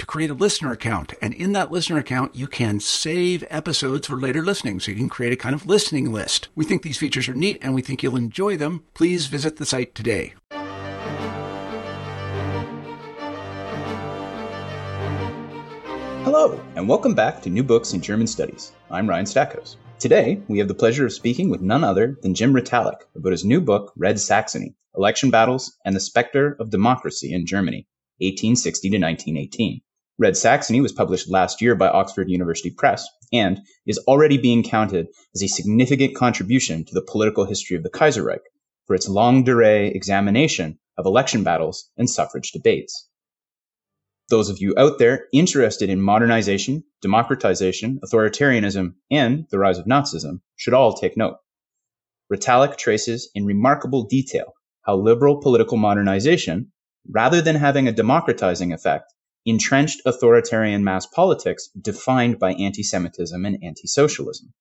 to create a listener account. And in that listener account, you can save episodes for later listening. So you can create a kind of listening list. We think these features are neat and we think you'll enjoy them. Please visit the site today. Hello, and welcome back to New Books in German Studies. I'm Ryan Stackhouse. Today, we have the pleasure of speaking with none other than Jim Retallack about his new book, Red Saxony Election Battles and the Specter of Democracy in Germany, 1860 to 1918. Red Saxony was published last year by Oxford University Press and is already being counted as a significant contribution to the political history of the Kaiserreich for its longue durée examination of election battles and suffrage debates. Those of you out there interested in modernization, democratization, authoritarianism, and the rise of Nazism should all take note. Retallack traces in remarkable detail how liberal political modernization, rather than having a democratizing effect, entrenched authoritarian mass politics defined by anti Semitism and anti socialism.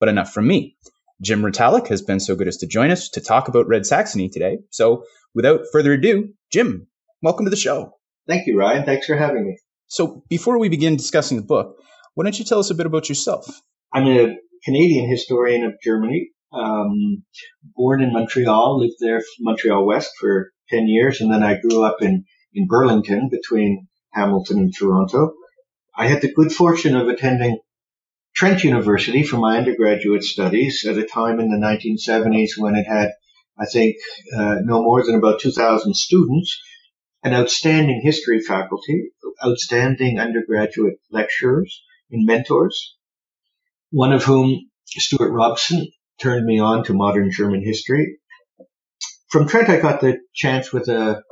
But enough from me. Jim Retallack has been so good as to join us to talk about Red Saxony today. So without further ado, Jim, welcome to the show. Thank you, Ryan. Thanks for having me. So before we begin discussing the book, why don't you tell us a bit about yourself? I'm a Canadian historian of Germany. Um, born in Montreal, lived there, Montreal West, for 10 years, and then I grew up in, in Burlington between Hamilton and Toronto. I had the good fortune of attending Trent University for my undergraduate studies at a time in the 1970s when it had, I think, uh, no more than about 2,000 students, an outstanding history faculty, outstanding undergraduate lecturers and mentors, one of whom, Stuart Robson, turned me on to modern German history. From Trent, I got the chance with a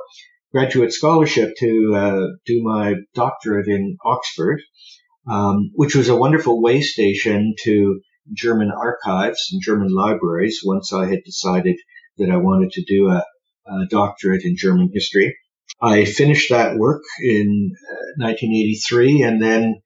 graduate scholarship to uh, do my doctorate in Oxford, um, which was a wonderful way station to German archives and German libraries once I had decided that I wanted to do a, a doctorate in German history. I finished that work in uh, 1983 and then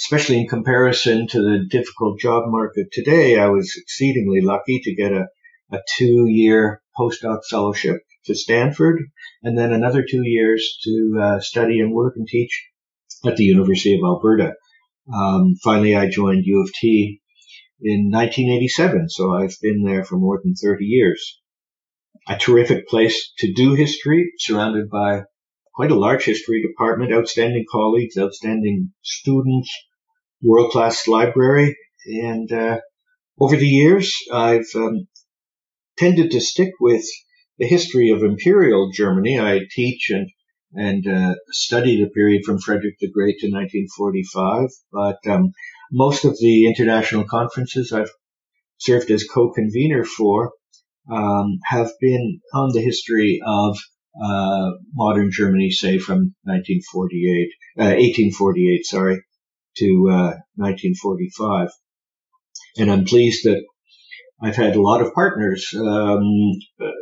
especially in comparison to the difficult job market today, I was exceedingly lucky to get a, a two year postdoc fellowship to Stanford, and then another two years to uh, study and work and teach at the University of Alberta. Um, finally, I joined U of T in 1987, so I've been there for more than 30 years. A terrific place to do history, surrounded by quite a large history department, outstanding colleagues, outstanding students, world class library, and uh, over the years, I've um, tended to stick with the history of imperial Germany. I teach and and uh, study the period from Frederick the Great to 1945. But um, most of the international conferences I've served as co-convener for um, have been on the history of uh, modern Germany, say from 1948, uh, 1848, sorry, to 1945. Uh, and I'm pleased that I've had a lot of partners um,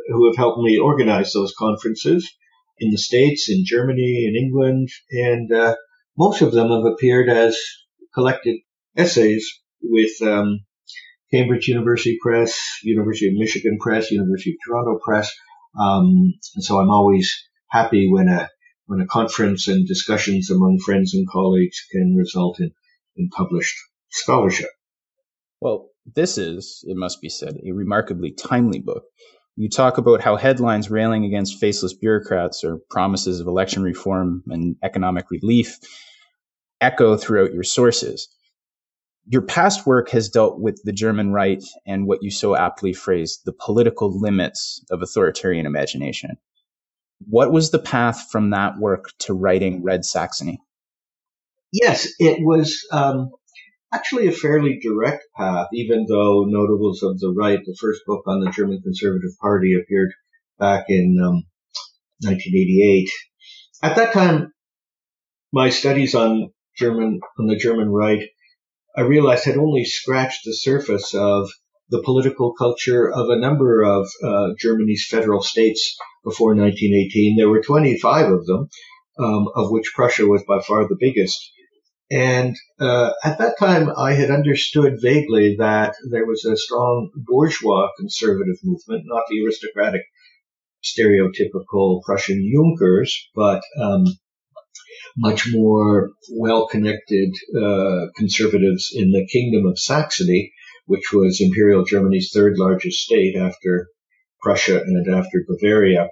who have helped me organize those conferences in the States, in Germany, in England, and uh, most of them have appeared as collected essays with um, Cambridge University Press, University of Michigan Press, University of Toronto Press, um, and so I'm always happy when a when a conference and discussions among friends and colleagues can result in, in published scholarship. Well, this is, it must be said, a remarkably timely book. You talk about how headlines railing against faceless bureaucrats or promises of election reform and economic relief echo throughout your sources. Your past work has dealt with the German right and what you so aptly phrased, the political limits of authoritarian imagination. What was the path from that work to writing Red Saxony? Yes, it was um, actually a fairly direct path, even though Notables of the Right, the first book on the German Conservative Party, appeared back in um, 1988. At that time, my studies on German on the German right, I realized had only scratched the surface of the political culture of a number of uh, Germany's federal states before 1918. There were 25 of them, um, of which Prussia was by far the biggest. And uh, at that time, I had understood vaguely that there was a strong bourgeois conservative movement, not the aristocratic, stereotypical Prussian Junkers, but um, much more well-connected uh, conservatives in the Kingdom of Saxony, which was Imperial Germany's third largest state after Prussia and after Bavaria.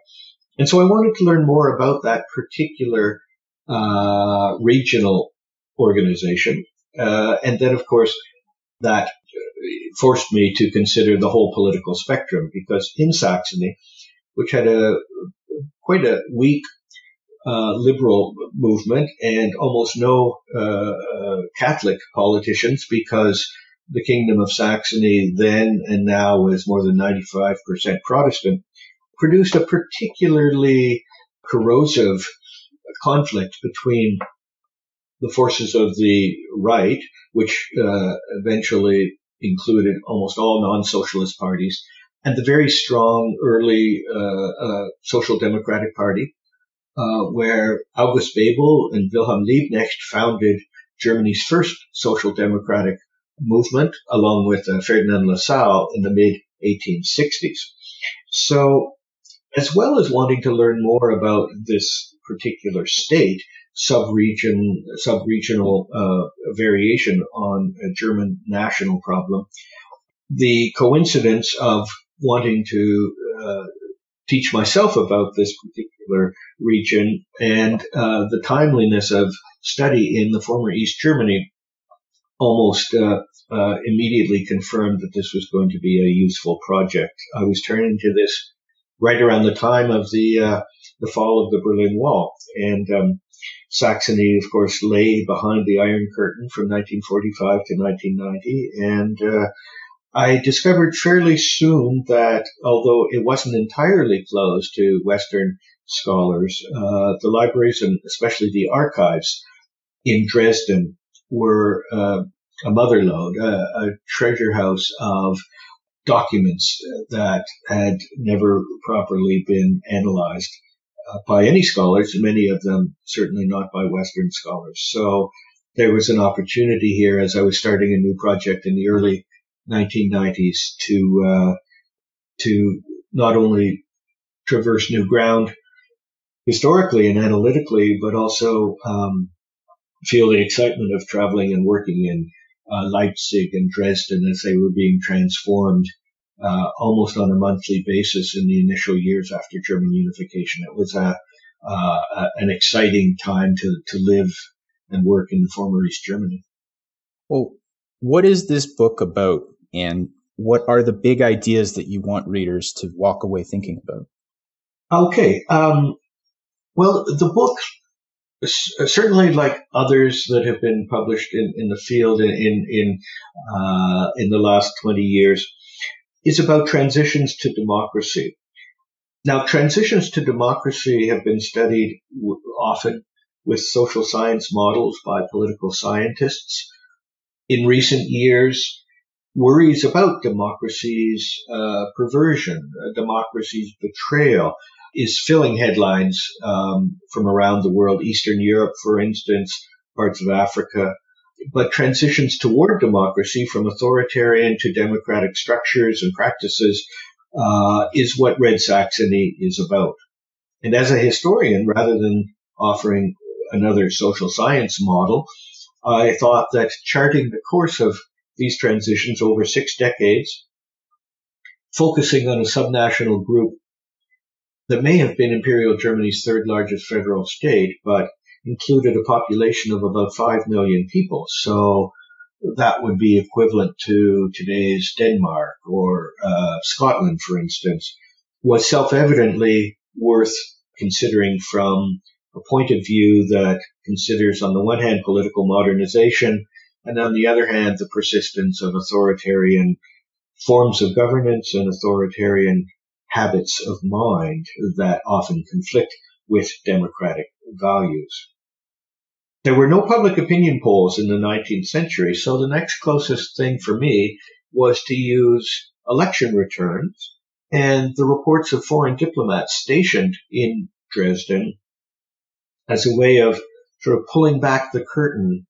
And so I wanted to learn more about that particular uh, regional organization. Uh, and then, of course, that forced me to consider the whole political spectrum because in Saxony, which had a quite a weak uh, liberal movement and almost no uh, uh, Catholic politicians because the Kingdom of Saxony then and now was more than 95% Protestant, produced a particularly corrosive conflict between the forces of the right, which uh, eventually included almost all non-socialist parties, and the very strong early uh, uh, Social Democratic Party, uh, where August Bebel and Wilhelm Liebknecht founded Germany's first social democratic movement, along with uh, Ferdinand Lassalle in the mid 1860s. So, as well as wanting to learn more about this particular state, sub-region, sub-regional uh, variation on a German national problem. The coincidence of wanting to uh, teach myself about this particular region and uh, the timeliness of study in the former East Germany almost uh, uh, immediately confirmed that this was going to be a useful project. I was turning to this right around the time of the uh, the fall of the Berlin Wall, and um, Saxony, of course, lay behind the Iron Curtain from 1945 to 1990, and uh, I discovered fairly soon that although it wasn't entirely closed to Western scholars, uh, the libraries and especially the archives in Dresden were uh, a motherlode, a, a treasure house of documents that had never properly been analyzed uh, by any scholars, many of them certainly not by Western scholars. So there was an opportunity here as I was starting a new project in the early 1990s to uh, to not only traverse new ground historically and analytically, but also um, feel the excitement of traveling and working in uh, Leipzig and Dresden as they were being transformed uh, almost on a monthly basis in the initial years after German unification. It was a, uh, an exciting time to, to live and work in former East Germany. Well, what is this book about, and what are the big ideas that you want readers to walk away thinking about? Okay. Um, well, the book certainly like others that have been published in, in the field in in in, uh, in the last 20 years is about transitions to democracy. Now, transitions to democracy have been studied often with social science models by political scientists. In recent years, worries about democracy's uh, perversion, uh, democracy's betrayal, is filling headlines um, from around the world. Eastern Europe, for instance, parts of Africa, but transitions toward democracy from authoritarian to democratic structures and practices uh, is what Red Saxony is about. And as a historian, rather than offering another social science model, I thought that charting the course of these transitions over six decades, focusing on a subnational group that may have been Imperial Germany's third largest federal state, but included a population of about 5 million people. So that would be equivalent to today's Denmark or uh, Scotland, for instance, was self-evidently worth considering from a point of view that considers, on the one hand, political modernization, and on the other hand, the persistence of authoritarian forms of governance and authoritarian habits of mind that often conflict with democratic values. There were no public opinion polls in the 19th century, so the next closest thing for me was to use election returns and the reports of foreign diplomats stationed in Dresden as a way of sort of pulling back the curtain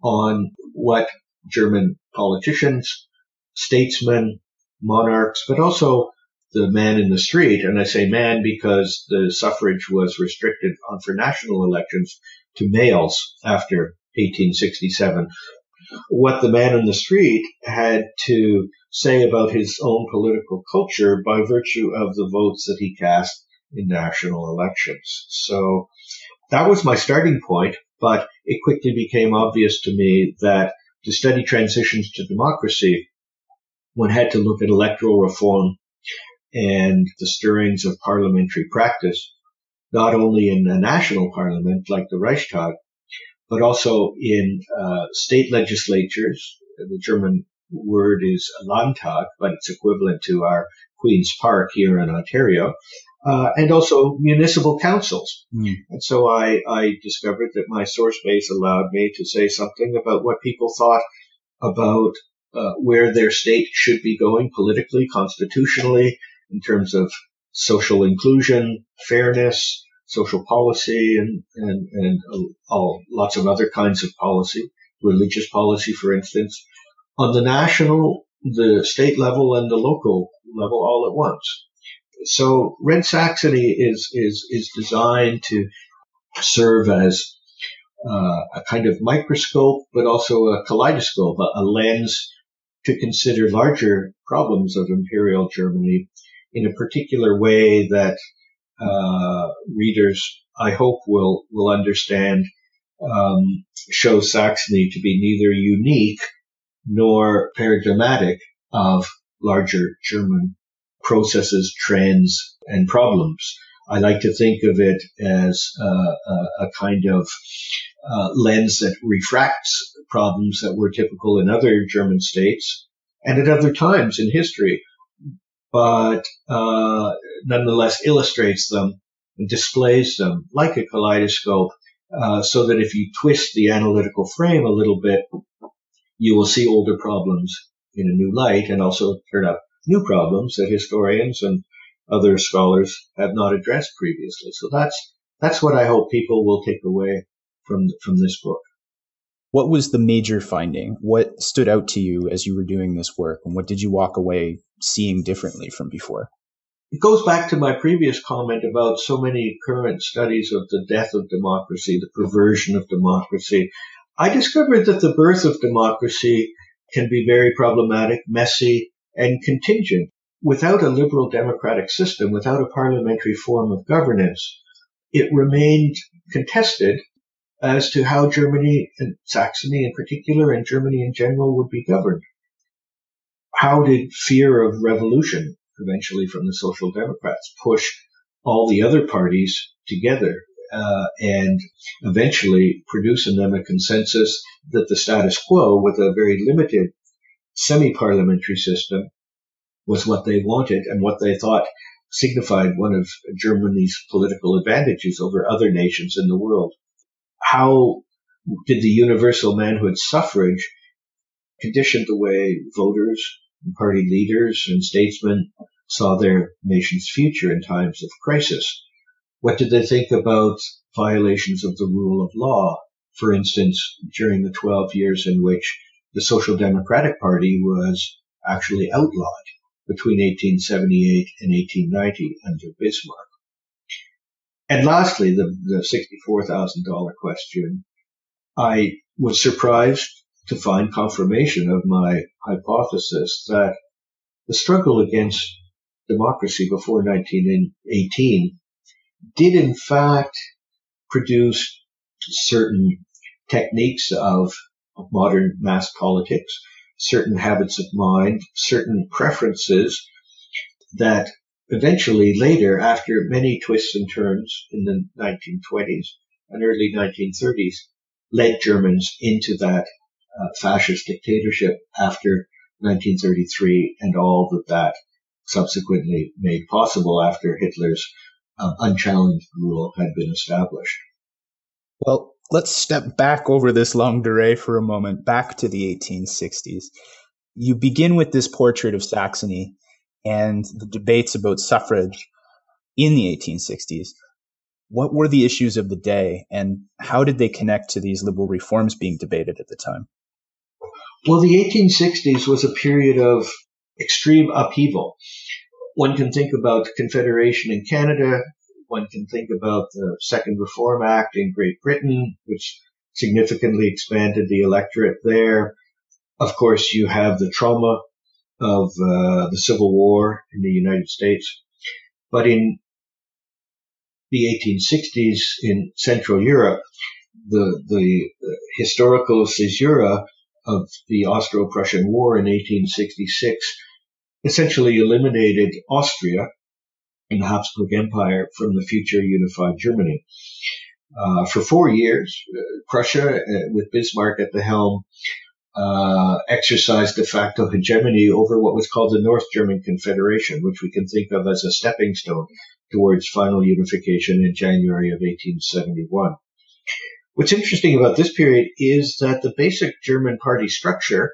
on what German politicians, statesmen, monarchs, but also the man in the street, and I say man because the suffrage was restricted for national elections to males after 1867. What the man in the street had to say about his own political culture by virtue of the votes that he cast in national elections. So that was my starting point, but it quickly became obvious to me that to study transitions to democracy, one had to look at electoral reform and the stirrings of parliamentary practice, not only in a national parliament like the Reichstag, but also in uh, state legislatures. The German word is Landtag, but it's equivalent to our Queen's Park here in Ontario, uh, and also municipal councils. Mm. And so I, I discovered that my source base allowed me to say something about what people thought about uh, where their state should be going politically, constitutionally, in terms of social inclusion, fairness, social policy, and and and all lots of other kinds of policy, religious policy, for instance, on the national, the state level, and the local level all at once. So Red Saxony is is is designed to serve as uh, a kind of microscope, but also a kaleidoscope, a, a lens to consider larger problems of imperial Germany in a particular way that uh, readers, I hope, will will understand. Um, shows Saxony to be neither unique nor paradigmatic of larger German processes, trends, and problems. I like to think of it as uh, a, a, kind of uh, lens that refracts problems that were typical in other German states and at other times in history but uh, nonetheless illustrates them and displays them like a kaleidoscope, uh, so that if you twist the analytical frame a little bit, you will see older problems in a new light and also turn up new problems that historians and other scholars have not addressed previously. So that's that's what I hope people will take away from from this book. What was the major finding? What stood out to you as you were doing this work, and what did you walk away seeing differently from before? It goes back to my previous comment about so many current studies of the death of democracy, the perversion of democracy. I discovered that the birth of democracy can be very problematic, messy, and contingent. Without a liberal democratic system, without a parliamentary form of governance, it remained contested as to how Germany and Saxony in particular and Germany in general would be governed. How did fear of revolution, eventually from the Social Democrats, push all the other parties together uh, and eventually produce in them a consensus that the status quo, with a very limited semi-parliamentary system, was what they wanted and what they thought signified one of Germany's political advantages over other nations in the world. How did the universal manhood suffrage condition the way voters and party leaders and statesmen saw their nation's future in times of crisis? What did they think about violations of the rule of law? For instance, during the 12 years in which the Social Democratic Party was actually outlawed between 1878 and 1890 under Bismarck. And lastly, the, the $64,000 question. I was surprised to find confirmation of my hypothesis that the struggle against democracy before 1918 did in fact produce certain techniques of modern mass politics, certain habits of mind, certain preferences that eventually later, after many twists and turns in the 1920s and early 1930s, led Germans into that uh, fascist dictatorship after 1933 and all that that subsequently made possible after Hitler's uh, unchallenged rule had been established. Well, let's step back over this longue durée for a moment, back to the 1860s. You begin with this portrait of Saxony and the debates about suffrage in the 1860s. What were the issues of the day and how did they connect to these liberal reforms being debated at the time? Well, the 1860s was a period of extreme upheaval. One can think about Confederation in Canada. One can think about the Second Reform Act in Great Britain, which significantly expanded the electorate there. Of course, you have the trauma of uh, the Civil War in the United States. But in the 1860s in Central Europe, the, the historical caesura of the Austro-Prussian War in 1866 essentially eliminated Austria and the Habsburg Empire from the future unified Germany. Uh, for four years, uh, Prussia, uh, with Bismarck at the helm, uh, exercised de facto hegemony over what was called the North German Confederation, which we can think of as a stepping stone towards final unification in January of 1871. What's interesting about this period is that the basic German party structure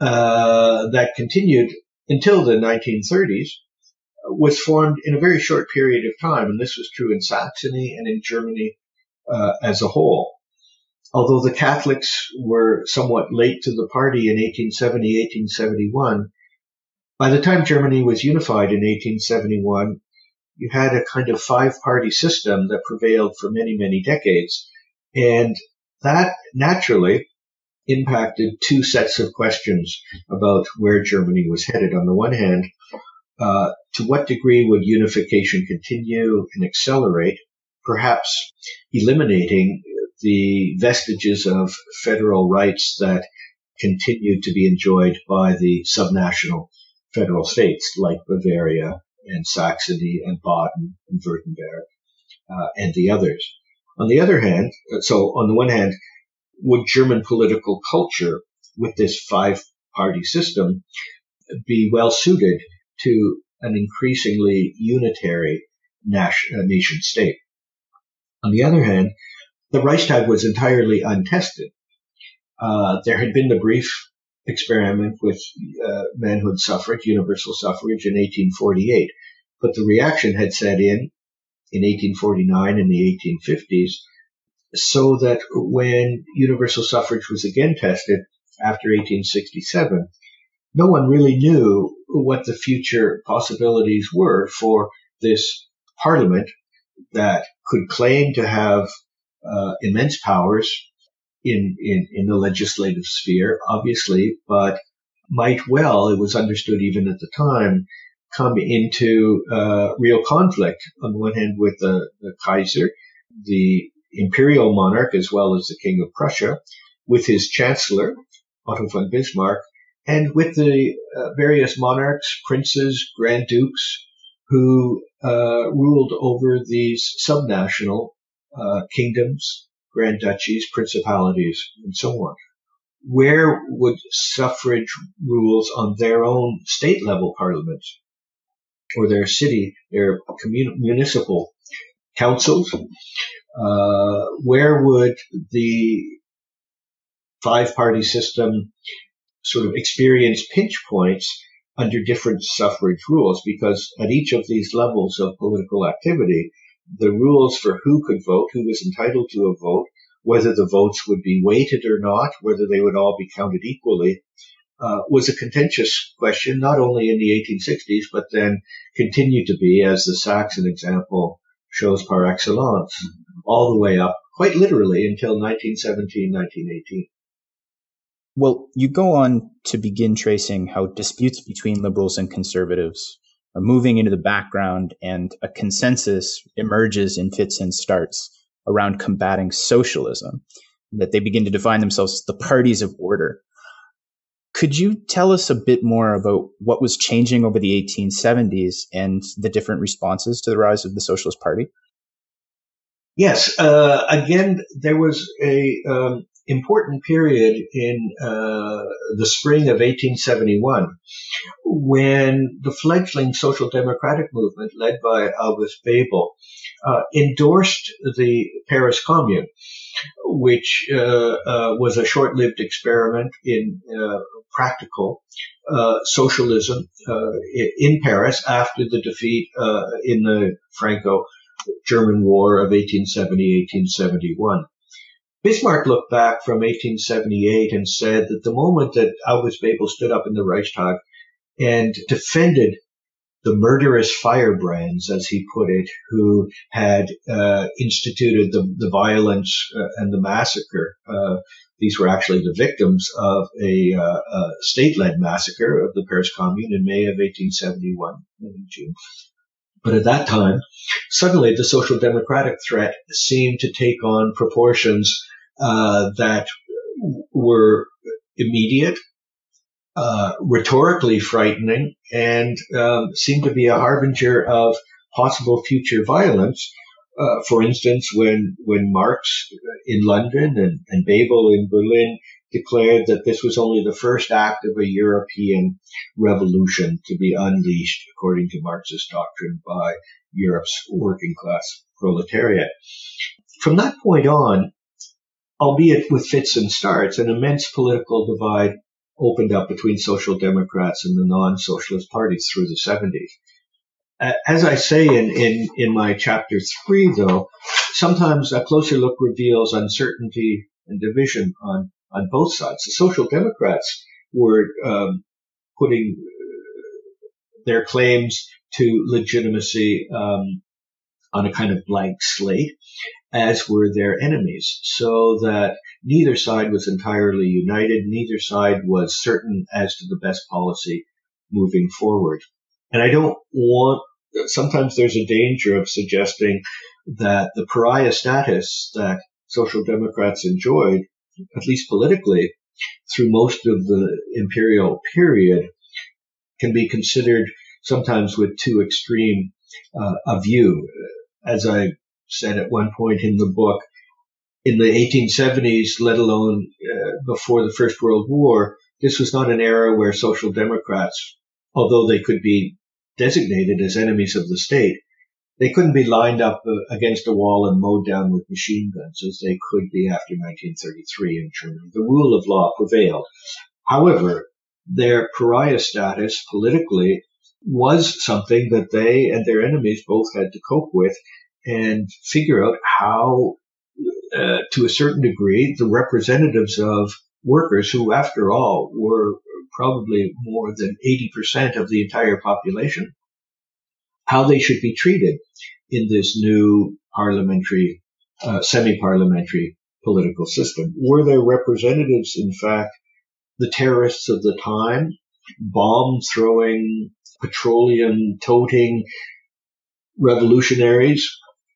uh, that continued until the 1930s was formed in a very short period of time, and this was true in Saxony and in Germany uh, as a whole although the Catholics were somewhat late to the party in 1870, 1871, by the time Germany was unified in 1871, you had a kind of five party system that prevailed for many, many decades. And that naturally impacted two sets of questions about where Germany was headed. On the one hand, uh, to what degree would unification continue and accelerate, perhaps eliminating the vestiges of federal rights that continued to be enjoyed by the subnational federal states like Bavaria and Saxony and Baden and Württemberg uh, and the others. On the other hand, so on the one hand, would German political culture with this five party system be well suited to an increasingly unitary nation state? On the other hand, the Reichstag was entirely untested. Uh, there had been the brief experiment with uh, manhood suffrage, universal suffrage in 1848, but the reaction had set in in 1849 and the 1850s, so that when universal suffrage was again tested after 1867, no one really knew what the future possibilities were for this parliament that could claim to have uh, immense powers in, in, in the legislative sphere, obviously, but might well, it was understood even at the time, come into uh, real conflict on the one hand with the, the Kaiser, the imperial monarch, as well as the King of Prussia, with his chancellor, Otto von Bismarck, and with the uh, various monarchs, princes, grand dukes, who uh, ruled over these subnational uh, kingdoms, grand duchies, principalities, and so on. Where would suffrage rules on their own state level parliaments or their city, their commun- municipal councils, uh, where would the five party system sort of experience pinch points under different suffrage rules? Because at each of these levels of political activity, the rules for who could vote, who was entitled to a vote, whether the votes would be weighted or not, whether they would all be counted equally, uh, was a contentious question, not only in the 1860s, but then continued to be, as the Saxon example shows par excellence, all the way up, quite literally, until 1917, 1918. Well, you go on to begin tracing how disputes between liberals and conservatives are moving into the background and a consensus emerges in fits and starts around combating socialism. that they begin to define themselves as the parties of order. Could you tell us a bit more about what was changing over the 1870s and the different responses to the rise of the Socialist Party? Yes. Uh, again, there was a um, important period in uh, the spring of 1871 when the fledgling social democratic movement led by August Bebel uh, endorsed the Paris Commune, which uh, uh was a short-lived experiment in uh, practical uh, socialism in Paris after the defeat in the Franco German War of 1870-1871. Bismarck looked back from 1878 and said that the moment that August Bebel stood up in the Reichstag and defended the murderous firebrands, as he put it, who had uh, instituted the, the violence uh, and the massacre. Uh, these were actually the victims of a, uh, a state-led massacre of the Paris Commune in May of 1871 in June. But at that time, suddenly the social democratic threat seemed to take on proportions uh, that were immediate, uh, rhetorically frightening, and um, seemed to be a harbinger of possible future violence. Uh, for instance, when when Marx in London and, and Bebel in Berlin declared that this was only the first act of a European revolution to be unleashed, according to Marxist doctrine, by Europe's working class proletariat. From that point on, albeit with fits and starts, an immense political divide opened up between social democrats and the non-socialist parties through the 70s. As I say in, in, in my chapter three, though, sometimes a closer look reveals uncertainty and division on on both sides. The Social Democrats were um, putting their claims to legitimacy um, on a kind of blank slate, as were their enemies, so that neither side was entirely united. Neither side was certain as to the best policy moving forward. And I don't want, sometimes there's a danger of suggesting that the pariah status that social democrats enjoyed at least politically, through most of the imperial period, can be considered sometimes with too extreme uh, a view. As I said at one point in the book, in the 1870s, let alone uh, before the First World War, this was not an era where social democrats, although they could be designated as enemies of the state, they couldn't be lined up uh, against a wall and mowed down with machine guns as they could be after 1933 in Germany. The rule of law prevailed. However, their pariah status politically was something that they and their enemies both had to cope with and figure out how, uh, to a certain degree, the representatives of workers who, after all, were probably more than 80% of the entire population, how they should be treated in this new parliamentary, uh, semi-parliamentary political system. Were their representatives, in fact, the terrorists of the time, bomb throwing, petroleum toting revolutionaries,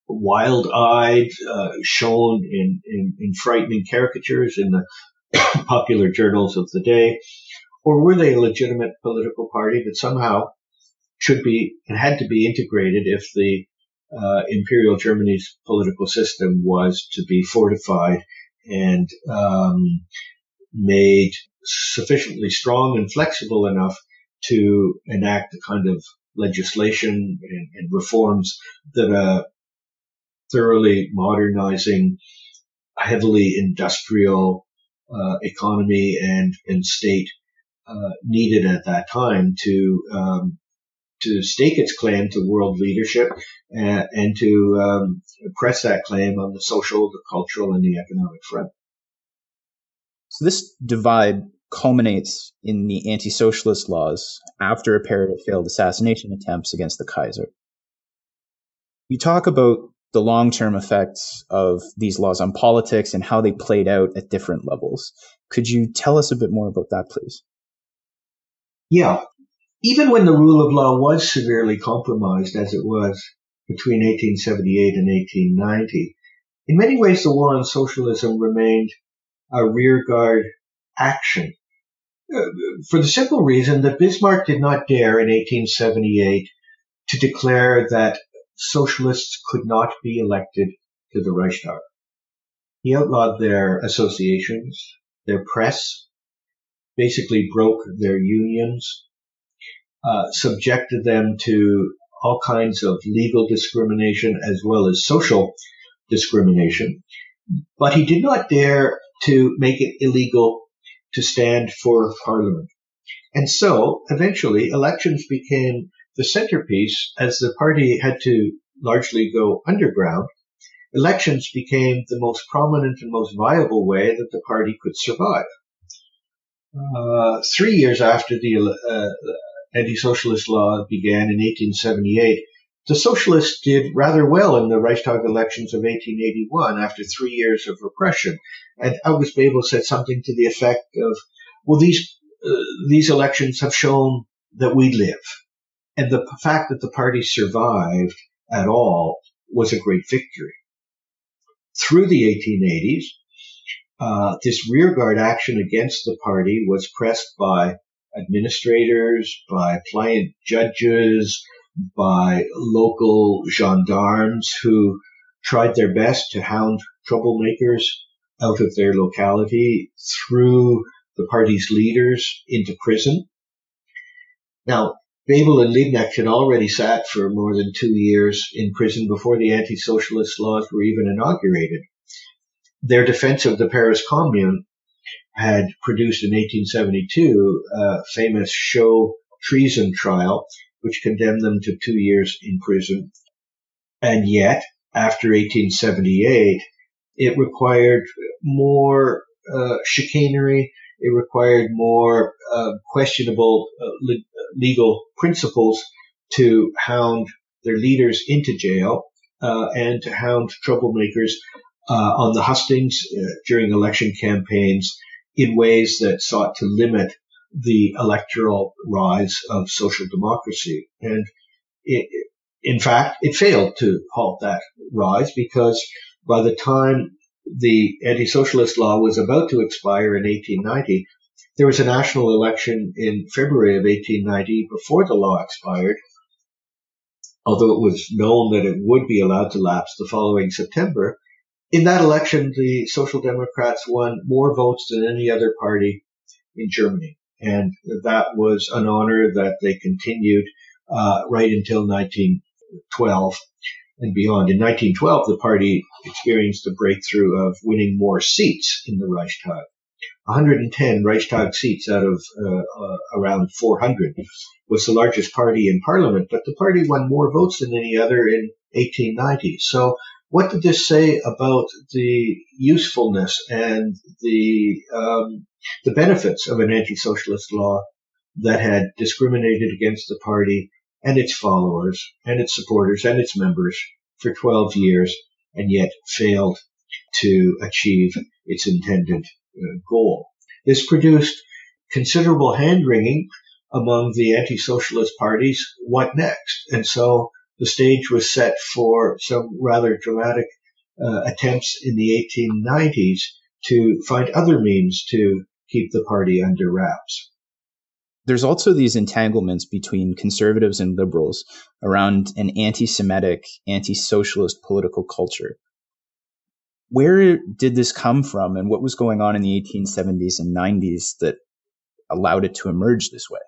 wild eyed, uh, shown in, in, in frightening caricatures in the popular journals of the day? Or were they a legitimate political party that somehow should be had to be integrated if the uh, Imperial Germany's political system was to be fortified and um, made sufficiently strong and flexible enough to enact the kind of legislation and, and reforms that a thoroughly modernizing, heavily industrial uh, economy and, and state uh, needed at that time to um, to stake its claim to world leadership and, uh, and to um, press that claim on the social, the cultural, and the economic front. So this divide culminates in the anti-socialist laws after a period of failed assassination attempts against the Kaiser. You talk about the long-term effects of these laws on politics and how they played out at different levels. Could you tell us a bit more about that, please? Yeah even when the rule of law was severely compromised, as it was between 1878 and 1890, in many ways the war on socialism remained a rearguard action. Uh, for the simple reason that Bismarck did not dare in 1878 to declare that socialists could not be elected to the Reichstag. He outlawed their associations, their press, basically broke their unions, uh, subjected them to all kinds of legal discrimination as well as social discrimination. But he did not dare to make it illegal to stand for parliament. And so eventually elections became the centerpiece as the party had to largely go underground. Elections became the most prominent and most viable way that the party could survive. Uh, three years after the uh, anti-socialist law began in 1878, the socialists did rather well in the Reichstag elections of 1881 after three years of repression. And August Bebel said something to the effect of, well, these, uh, these elections have shown that we live. And the fact that the party survived at all was a great victory. Through the 1880s, uh, this rearguard action against the party was pressed by administrators, by pliant judges, by local gendarmes who tried their best to hound troublemakers out of their locality, threw the party's leaders into prison. Now, Bebel and Liebknecht had already sat for more than two years in prison before the anti-socialist laws were even inaugurated. Their defense of the Paris Commune had produced in 1872 a famous show treason trial, which condemned them to two years in prison. And yet, after 1878, it required more uh, chicanery. It required more uh, questionable uh, le- legal principles to hound their leaders into jail uh, and to hound troublemakers uh, on the hustings uh, during election campaigns in ways that sought to limit the electoral rise of social democracy. And it, in fact, it failed to halt that rise because by the time the anti-socialist law was about to expire in 1890, there was a national election in February of 1890 before the law expired, although it was known that it would be allowed to lapse the following September. In that election, the Social Democrats won more votes than any other party in Germany. And that was an honor that they continued uh, right until 1912 and beyond. In 1912, the party experienced a breakthrough of winning more seats in the Reichstag. 110 Reichstag seats out of uh, uh, around 400 was the largest party in parliament, but the party won more votes than any other in 1890. So what did this say about the usefulness and the um, the benefits of an anti-socialist law that had discriminated against the party and its followers and its supporters and its members for 12 years and yet failed to achieve its intended uh, goal. This produced considerable hand wringing among the anti-socialist parties. What next? And so the stage was set for some rather dramatic uh, attempts in the 1890s to find other means to keep the party under wraps. There's also these entanglements between conservatives and liberals around an anti Semitic, anti socialist political culture. Where did this come from, and what was going on in the 1870s and 90s that allowed it to emerge this way?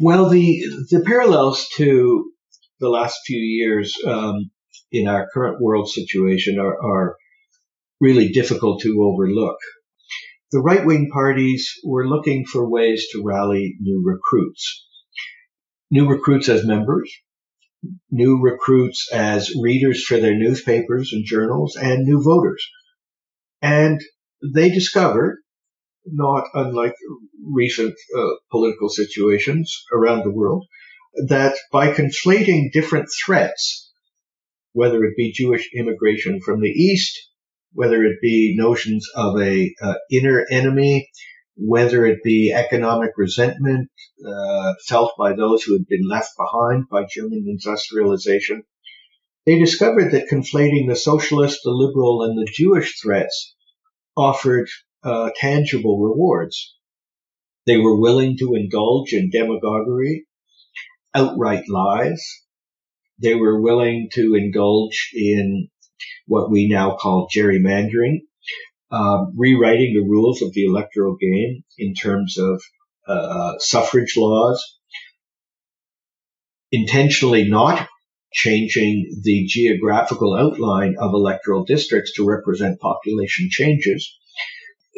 Well, the the parallels to the last few years um, in our current world situation are, are really difficult to overlook. The right wing parties were looking for ways to rally new recruits. New recruits as members, new recruits as readers for their newspapers and journals, and new voters. And they discovered, not unlike recent uh, political situations around the world, that by conflating different threats, whether it be Jewish immigration from the East whether it be notions of a uh, inner enemy, whether it be economic resentment uh, felt by those who had been left behind by German industrialization, they discovered that conflating the socialist, the liberal, and the Jewish threats offered uh, tangible rewards. They were willing to indulge in demagoguery, outright lies. They were willing to indulge in what we now call gerrymandering, um, rewriting the rules of the electoral game in terms of uh, suffrage laws, intentionally not changing the geographical outline of electoral districts to represent population changes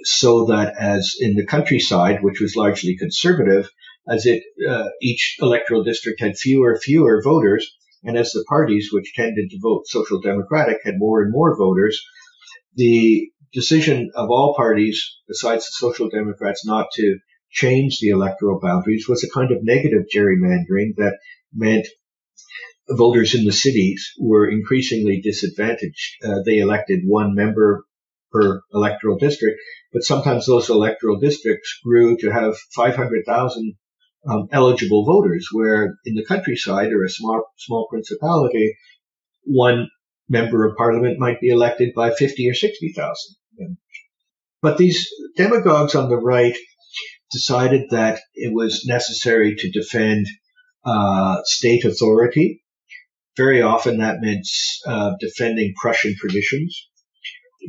so that as in the countryside, which was largely conservative, as it uh, each electoral district had fewer fewer voters, and as the parties which tended to vote social democratic had more and more voters, the decision of all parties besides the social democrats not to change the electoral boundaries was a kind of negative gerrymandering that meant voters in the cities were increasingly disadvantaged. Uh, they elected one member per electoral district, but sometimes those electoral districts grew to have 500,000 um, eligible voters, where in the countryside or a small, small principality, one member of parliament might be elected by 50 or 60,000 But these demagogues on the right decided that it was necessary to defend uh, state authority. Very often that meant uh, defending Prussian traditions.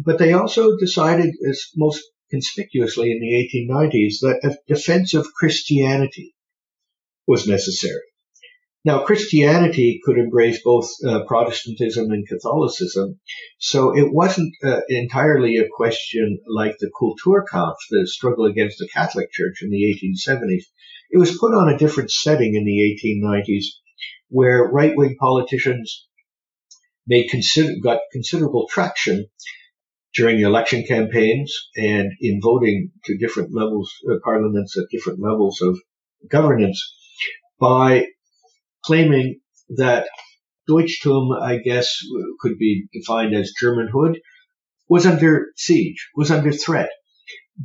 But they also decided, as most conspicuously in the 1890s, that a defense of Christianity was necessary. Now, Christianity could embrace both uh, Protestantism and Catholicism, so it wasn't uh, entirely a question like the Kulturkampf, the struggle against the Catholic Church in the 1870s. It was put on a different setting in the 1890s, where right-wing politicians made consider- got considerable traction during the election campaigns and in voting to different levels, uh, parliaments at different levels of governance by claiming that Deutschtum, I guess, could be defined as Germanhood, was under siege, was under threat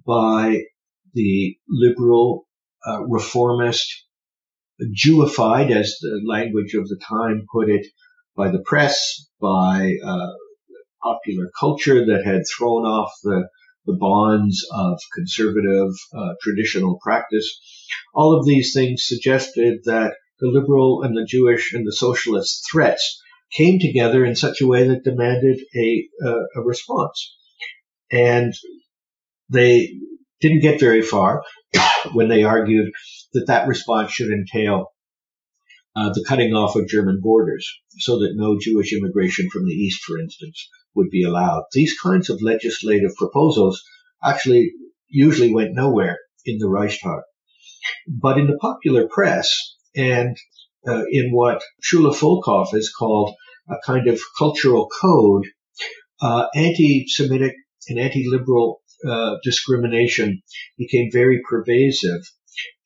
by the liberal, uh, reformist, Jewified, as the language of the time put it, by the press, by uh, popular culture that had thrown off the, the bonds of conservative uh, traditional practice. All of these things suggested that the liberal and the Jewish and the socialist threats came together in such a way that demanded a, a response. And they didn't get very far when they argued that that response should entail uh, the cutting off of German borders so that no Jewish immigration from the East, for instance, would be allowed. These kinds of legislative proposals actually usually went nowhere in the Reichstag. But in the popular press and uh, in what Shula Volkov has called a kind of cultural code, uh, anti-Semitic and anti-liberal uh, discrimination became very pervasive.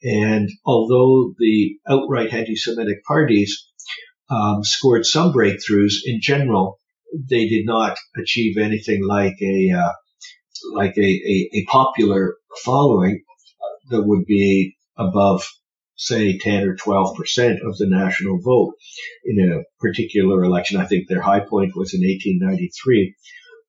And although the outright anti-Semitic parties um, scored some breakthroughs, in general, they did not achieve anything like a uh, like a, a, a, popular following that would be above say 10 or 12 percent of the national vote in a particular election. I think their high point was in 1893.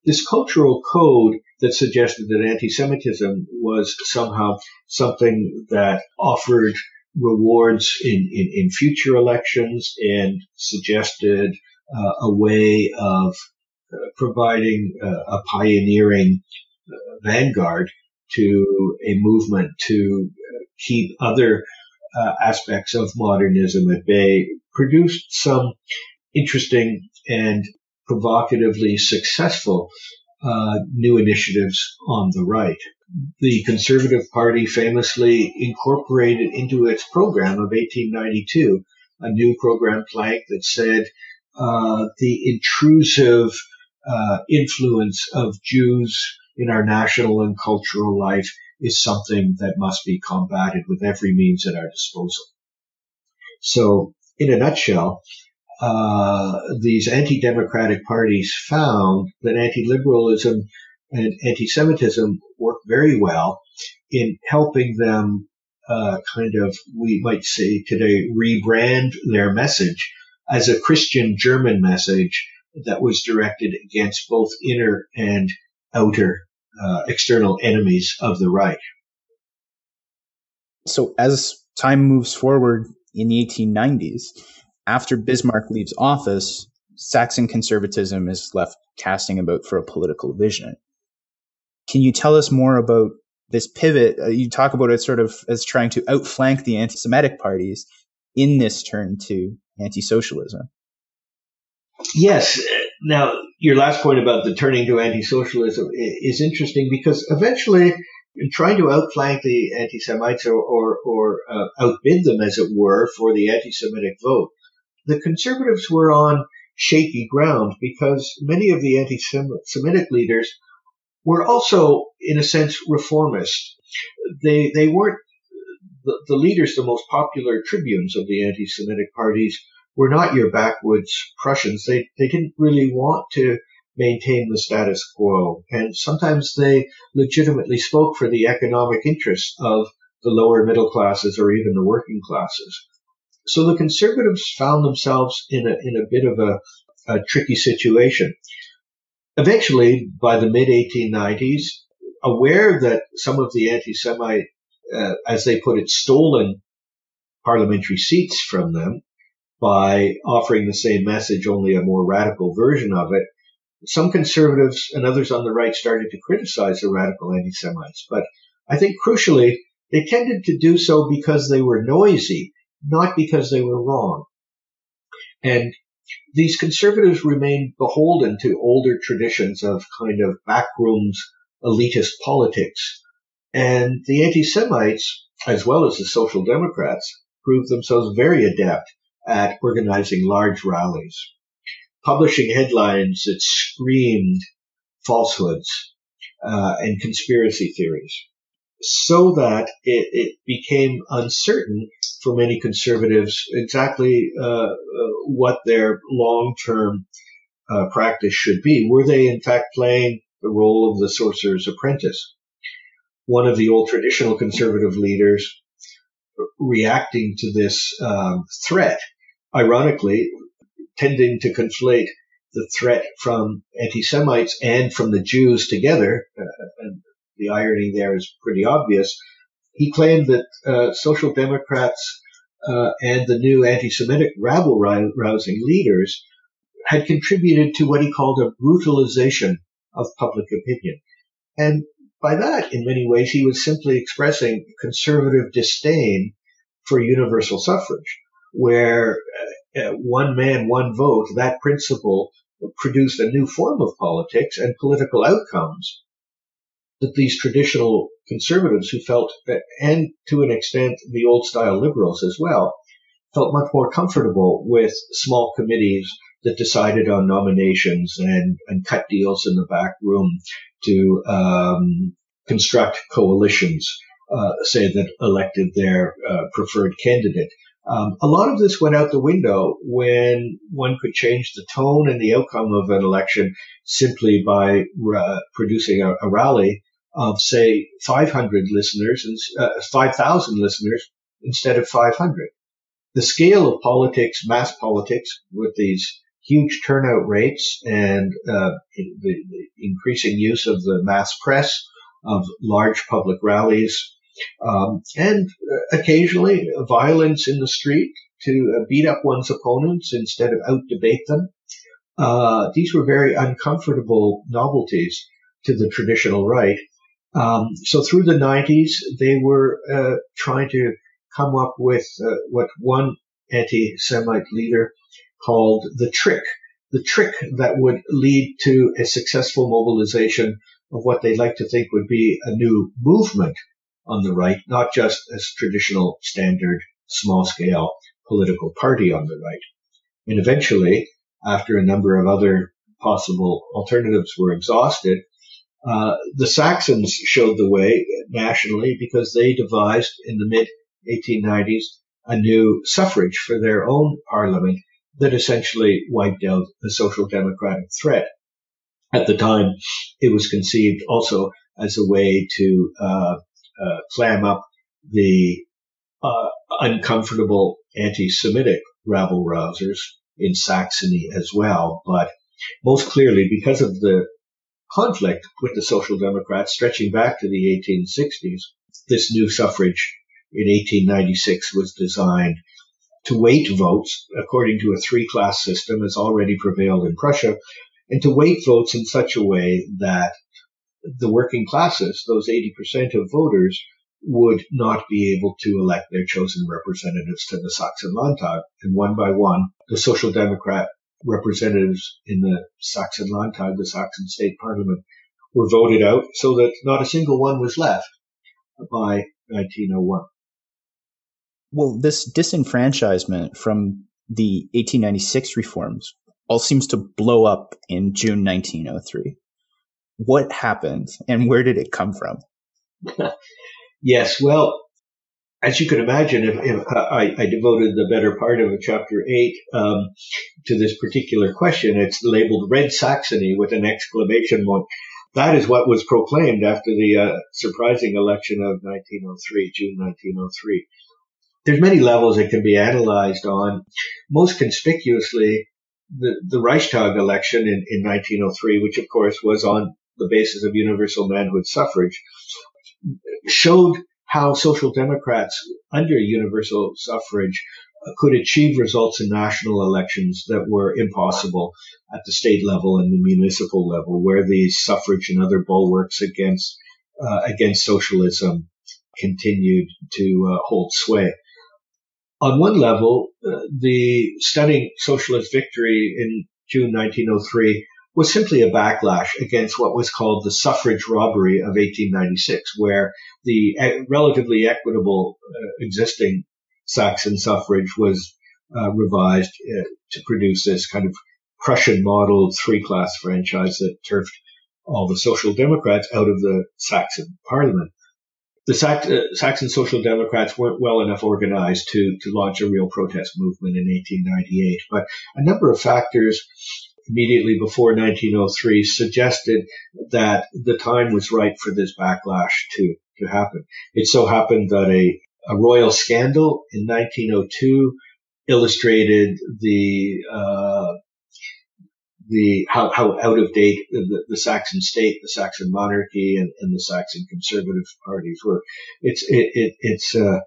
This cultural code that suggested that anti-Semitism was somehow something that offered rewards in, in, in future elections and suggested a way of uh, providing uh, a pioneering vanguard to a movement to keep other uh, aspects of modernism at bay produced some interesting and provocatively successful uh, new initiatives on the right. The Conservative Party famously incorporated into its program of 1892 a new program plank that said uh, the intrusive uh, influence of Jews in our national and cultural life is something that must be combated with every means at our disposal. So, in a nutshell, uh, these anti-democratic parties found that anti-liberalism and anti-Semitism work very well in helping them uh, kind of, we might say today, rebrand their message as a Christian German message that was directed against both inner and outer uh, external enemies of the Reich. So as time moves forward in the 1890s, after Bismarck leaves office, Saxon conservatism is left casting about for a political vision. Can you tell us more about this pivot? Uh, you talk about it sort of as trying to outflank the anti Semitic parties in this turn to anti socialism. Yes. Now, your last point about the turning to anti socialism is interesting because eventually, trying to outflank the anti Semites or, or, or uh, outbid them, as it were, for the anti Semitic vote, the conservatives were on shaky ground because many of the anti-Semitic leaders were also, in a sense, reformist. They they weren't the, the leaders, the most popular tribunes of the anti-Semitic parties, were not your backwoods Prussians. They they didn't really want to maintain the status quo, and sometimes they legitimately spoke for the economic interests of the lower middle classes or even the working classes. So the conservatives found themselves in a, in a bit of a, a tricky situation. Eventually, by the mid 1890s, aware that some of the anti-Semite, uh, as they put it, stolen parliamentary seats from them by offering the same message, only a more radical version of it, some conservatives and others on the right started to criticize the radical anti-Semites. But I think crucially, they tended to do so because they were noisy not because they were wrong. And these conservatives remained beholden to older traditions of kind of backrooms elitist politics. And the anti-Semites, as well as the social democrats, proved themselves very adept at organizing large rallies, publishing headlines that screamed falsehoods uh, and conspiracy theories so that it, it, became uncertain for many conservatives exactly uh, uh, what their long-term uh, practice should be. Were they in fact playing the role of the sorcerer's apprentice? One of the old traditional conservative leaders reacting to this um, threat, ironically, tending to conflate the threat from anti-Semites and from the Jews together, uh, and the irony there is pretty obvious. He claimed that uh, social democrats uh, and the new anti-Semitic rabble-rousing leaders had contributed to what he called a brutalization of public opinion. And by that, in many ways, he was simply expressing conservative disdain for universal suffrage, where uh, uh one man, one vote, that principle produced a new form of politics and political outcomes that these traditional conservatives who felt, and to an extent the old style liberals as well, felt much more comfortable with small committees that decided on nominations and, and cut deals in the back room to um, construct coalitions, uh, say that elected their uh, preferred candidate. Um, a lot of this went out the window when one could change the tone and the outcome of an election simply by uh, producing a, a, rally of say 500 listeners and uh, 5,000 listeners instead of 500. The scale of politics, mass politics, with these huge turnout rates and uh, the, increasing use of the mass press, of large public rallies, um, and uh, occasionally violence in the street to uh, beat up one's opponents instead of out debate them. Uh, these were very uncomfortable novelties to the traditional right. Um, so through the 90s, they were uh, trying to come up with uh, what one anti-Semite leader called the trick, the trick that would lead to a successful mobilization of what they'd like to think would be a new movement on the right, not just a traditional standard small scale political party on the right. And eventually, after a number of other possible alternatives were exhausted, uh, the Saxons showed the way nationally because they devised in the mid 1890s a new suffrage for their own parliament that essentially wiped out the social democratic threat. At the time, it was conceived also as a way to uh, uh, clam up the uh, uncomfortable anti-Semitic rabble rousers in Saxony as well. But most clearly, because of the conflict with the Social Democrats stretching back to the 1860s, this new suffrage in 1896 was designed to weight votes according to a three class system as already prevailed in Prussia, and to weight votes in such a way that the working classes, those 80% of voters, would not be able to elect their chosen representatives to the Saxon Landtag. And one by one, the Social Democrat representatives in the Saxon Landtag, the Saxon state parliament, were voted out so that not a single one was left by 1901. Well, this disenfranchisement from the 1896 reforms all seems to blow up in June 1903. What happened and where did it come from? yes, well, as you can imagine, if, if I, I, devoted the better part of chapter eight um, to this particular question, it's labeled "Red Saxony" with an exclamation mark. That is what was proclaimed after the uh, surprising election of 1903, June 1903. There's many levels it can be analyzed on. Most conspicuously, the, the Reichstag election in, in 1903, which of course was on the basis of universal manhood suffrage, showed how social democrats under universal suffrage could achieve results in national elections that were impossible at the state level and the municipal level, where these suffrage and other bulwarks against uh, against socialism continued to uh, hold sway. On one level, uh, the stunning socialist victory in June 1903 was simply a backlash against what was called the suffrage robbery of 1896, where the relatively equitable uh, existing Saxon suffrage was uh, revised uh, to produce this kind of Prussian model three class franchise that turfed all the social democrats out of the Saxon parliament the Sax- uh, Saxon Social Democrats weren't well enough organized to, to launch a real protest movement in 1898, but a number of factors immediately before 1903 suggested that the time was right for this backlash to, to happen. It so happened that a, a royal scandal in 1902 illustrated the uh, the how, how out of date the, the, Saxon state, the Saxon monarchy, and, and the Saxon conservative parties were. It's it, it it's uh,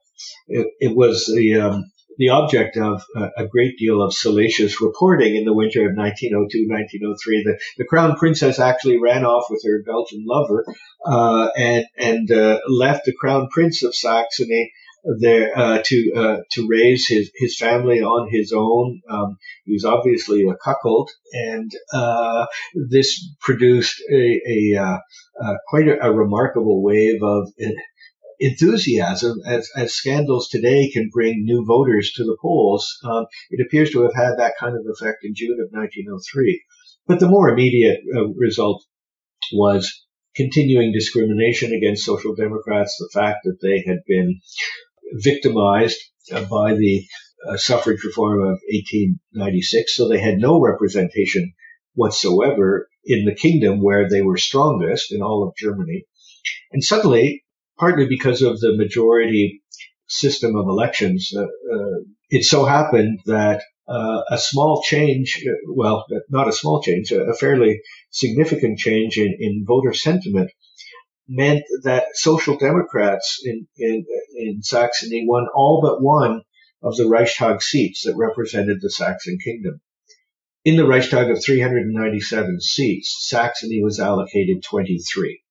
it, it, was the um, the object of a, a, great deal of salacious reporting in the winter of 1902, 1903. The, the crown princess actually ran off with her Belgian lover uh, and and uh, left the crown prince of Saxony there uh, to uh, to raise his his family on his own. Um, he was obviously a cuckold, and uh, this produced a, a uh, uh, quite a, a, remarkable wave of enthusiasm as, as scandals today can bring new voters to the polls. Um, it appears to have had that kind of effect in June of 1903. But the more immediate uh, result was continuing discrimination against social democrats, the fact that they had been victimized uh, by the uh, suffrage reform of 1896, so they had no representation whatsoever in the kingdom where they were strongest in all of Germany. And suddenly, partly because of the majority system of elections, uh, uh, it so happened that uh, a small change, uh, well, not a small change, a fairly significant change in, in voter sentiment meant that social democrats in, in, in Saxony won all but one of the Reichstag seats that represented the Saxon kingdom. In the Reichstag of 397 seats, Saxony was allocated 23.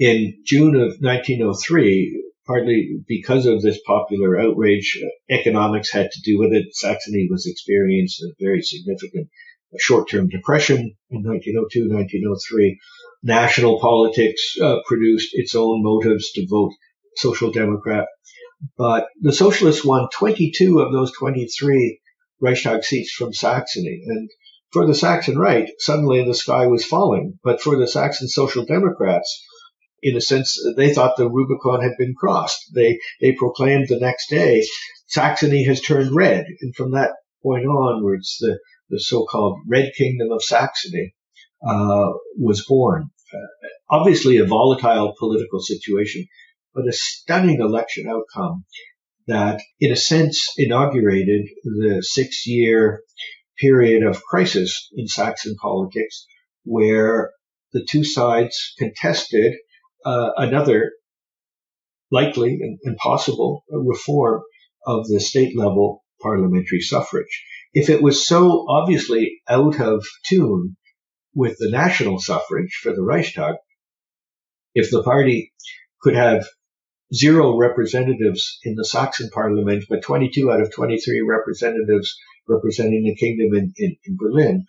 In June of 1903, partly because of this popular outrage, uh, economics had to do with it. Saxony was experiencing a very significant short-term depression in 1902, 1903 national politics uh, produced its own motives to vote Social Democrat. But the socialists won 22 of those 23 Reichstag seats from Saxony. And for the Saxon right, suddenly the sky was falling. But for the Saxon Social Democrats, in a sense, they thought the Rubicon had been crossed. They, they proclaimed the next day, Saxony has turned red. And from that point onwards, the, the so-called Red Kingdom of Saxony uh, was born. Uh, obviously, a volatile political situation, but a stunning election outcome that, in a sense, inaugurated the six-year period of crisis in Saxon politics where the two sides contested uh, another likely and, and possible reform of the state level parliamentary suffrage. If it was so obviously out of tune with the national suffrage for the Reichstag, if the party could have zero representatives in the Saxon parliament, but 22 out of 23 representatives representing the kingdom in, in, in Berlin,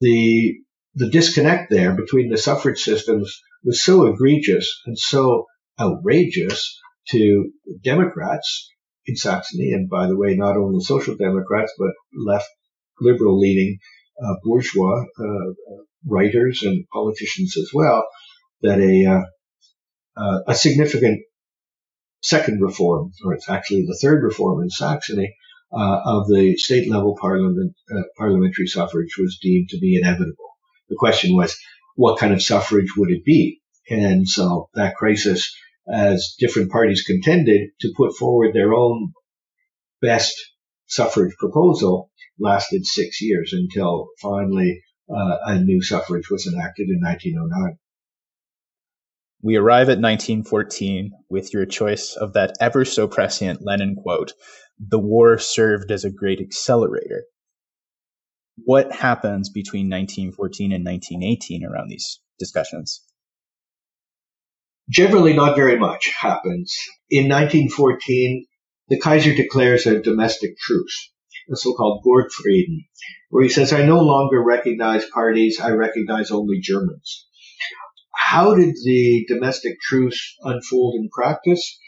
the the disconnect there between the suffrage systems was so egregious and so outrageous to Democrats in Saxony, and by the way, not only Social Democrats, but left liberal leaning bourgeois uh, writers and politicians as well, that a, uh, uh, a significant second reform, or it's actually the third reform in Saxony, uh, of the state level parliament, uh, parliamentary suffrage was deemed to be inevitable. The question was, what kind of suffrage would it be? And so that crisis, as different parties contended to put forward their own best suffrage proposal, lasted six years until finally uh, a new suffrage was enacted in 1909. We arrive at 1914 with your choice of that ever so prescient Lenin quote The war served as a great accelerator what happens between 1914 and 1918 around these discussions? Generally, not very much happens. In 1914, the Kaiser declares a domestic truce, a so-called Burgfrieden, where he says, I no longer recognize parties, I recognize only Germans. How did the domestic truce unfold in practice?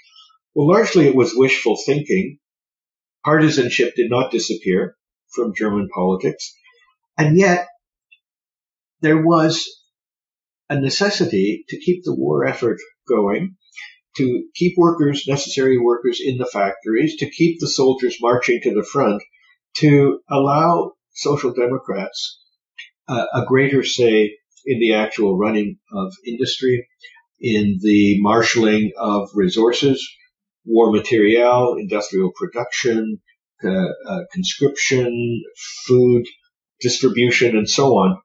Well, largely it was wishful thinking. Partisanship did not disappear from German politics. And yet, there was a necessity to keep the war effort going, to keep workers, necessary workers in the factories, to keep the soldiers marching to the front, to allow social democrats uh, a greater say in the actual running of industry, in the marshaling of resources, war material, industrial production, uh, uh, conscription, food, distribution, and so on.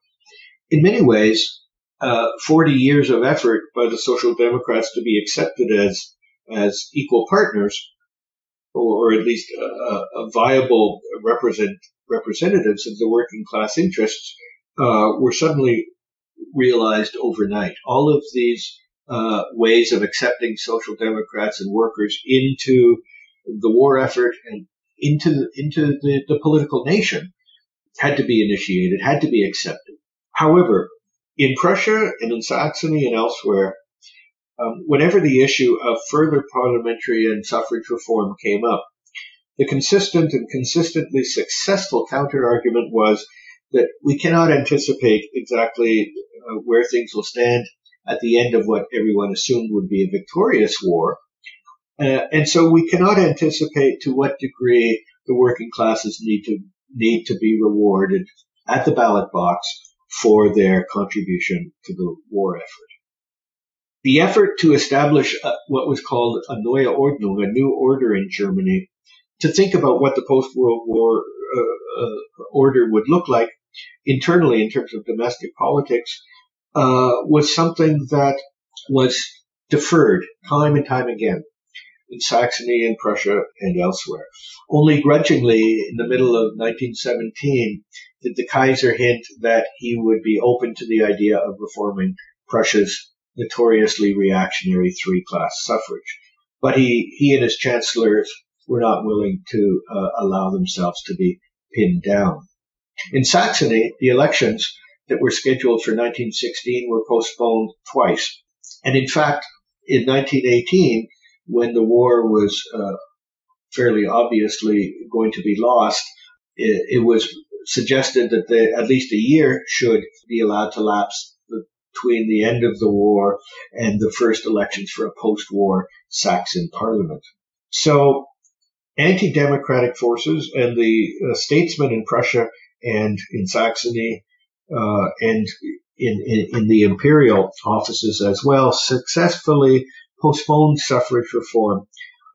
In many ways, uh, 40 years of effort by the Social Democrats to be accepted as as equal partners, or, or at least viable represent, representatives of the working class interests, uh, were suddenly realized overnight. All of these uh, ways of accepting Social Democrats and workers into the war effort and into into the, the political nation had to be initiated, had to be accepted. However, in Prussia and in Saxony and elsewhere, um, whenever the issue of further parliamentary and suffrage reform came up, the consistent and consistently successful counterargument was that we cannot anticipate exactly uh, where things will stand at the end of what everyone assumed would be a victorious war. Uh, and so we cannot anticipate to what degree the working classes need to need to be rewarded at the ballot box for their contribution to the war effort. The effort to establish a, what was called a Neue Ordnung, a new order in Germany, to think about what the post-World War uh, uh, order would look like internally in terms of domestic politics, uh, was something that was deferred time and time again in Saxony and Prussia and elsewhere. Only grudgingly, in the middle of 1917, did the Kaiser hint that he would be open to the idea of reforming Prussia's notoriously reactionary three-class suffrage. But he, he and his chancellors were not willing to uh, allow themselves to be pinned down. In Saxony, the elections that were scheduled for 1916 were postponed twice. And in fact, in 1918, when the war was uh, fairly obviously going to be lost, it, it was suggested that the, at least a year should be allowed to lapse between the end of the war and the first elections for a post-war Saxon parliament. So anti-democratic forces and the uh, statesmen in Prussia and in Saxony uh, and in, in, in, the imperial offices as well successfully postponed suffrage reform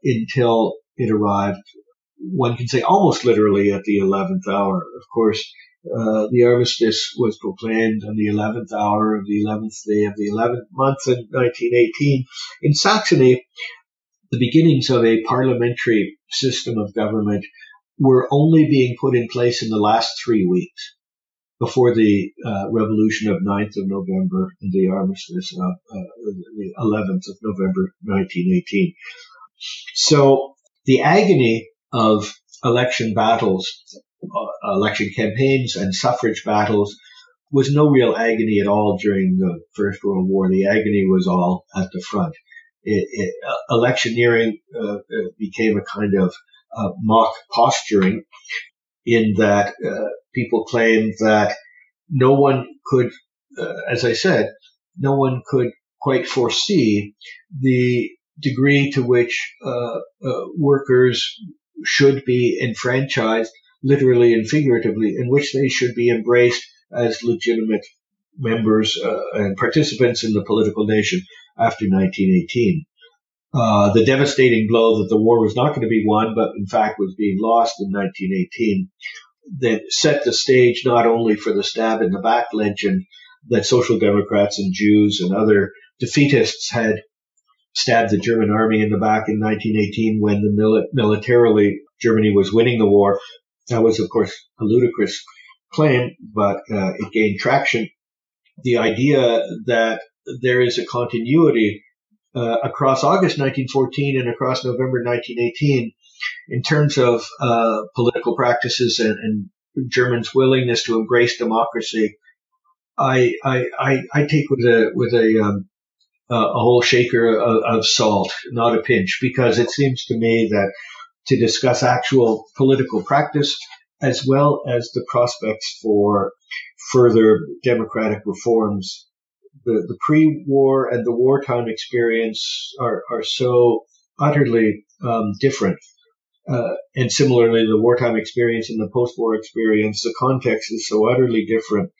until it arrived one can say almost literally at the 11th hour. Of course, uh, the armistice was proclaimed on the 11th hour of the 11th day of the 11th month in 1918. In Saxony, the beginnings of a parliamentary system of government were only being put in place in the last three weeks before the uh, revolution of 9th of November and the armistice of uh, the 11th of November 1918. So the agony of election battles, uh, election campaigns and suffrage battles was no real agony at all during the First World War. The agony was all at the front. It, it, uh, electioneering uh, became a kind of uh, mock posturing in that uh, people claimed that no one could, uh, as I said, no one could quite foresee the degree to which uh, uh, workers should be enfranchised, literally and figuratively, in which they should be embraced as legitimate members uh, and participants in the political nation after 1918. Uh, the devastating blow that the war was not going to be won, but in fact was being lost in 1918, that set the stage not only for the stab in the back lynching that social democrats and Jews and other defeatists had stabbed the German army in the back in 1918 when the mili- militarily Germany was winning the war. That was, of course, a ludicrous claim, but uh, it gained traction. The idea that there is a continuity uh, across August 1914 and across November 1918 in terms of uh, political practices and, and, Germans' willingness to embrace democracy. I, I, I, I take with a with a um, a whole shaker of, of salt, not a pinch, because it seems to me that to discuss actual political practice as well as the prospects for further democratic reforms the, the pre-war and the wartime experience are, are so utterly um, different. Uh, and similarly, the wartime experience and the post-war experience, the context is so utterly different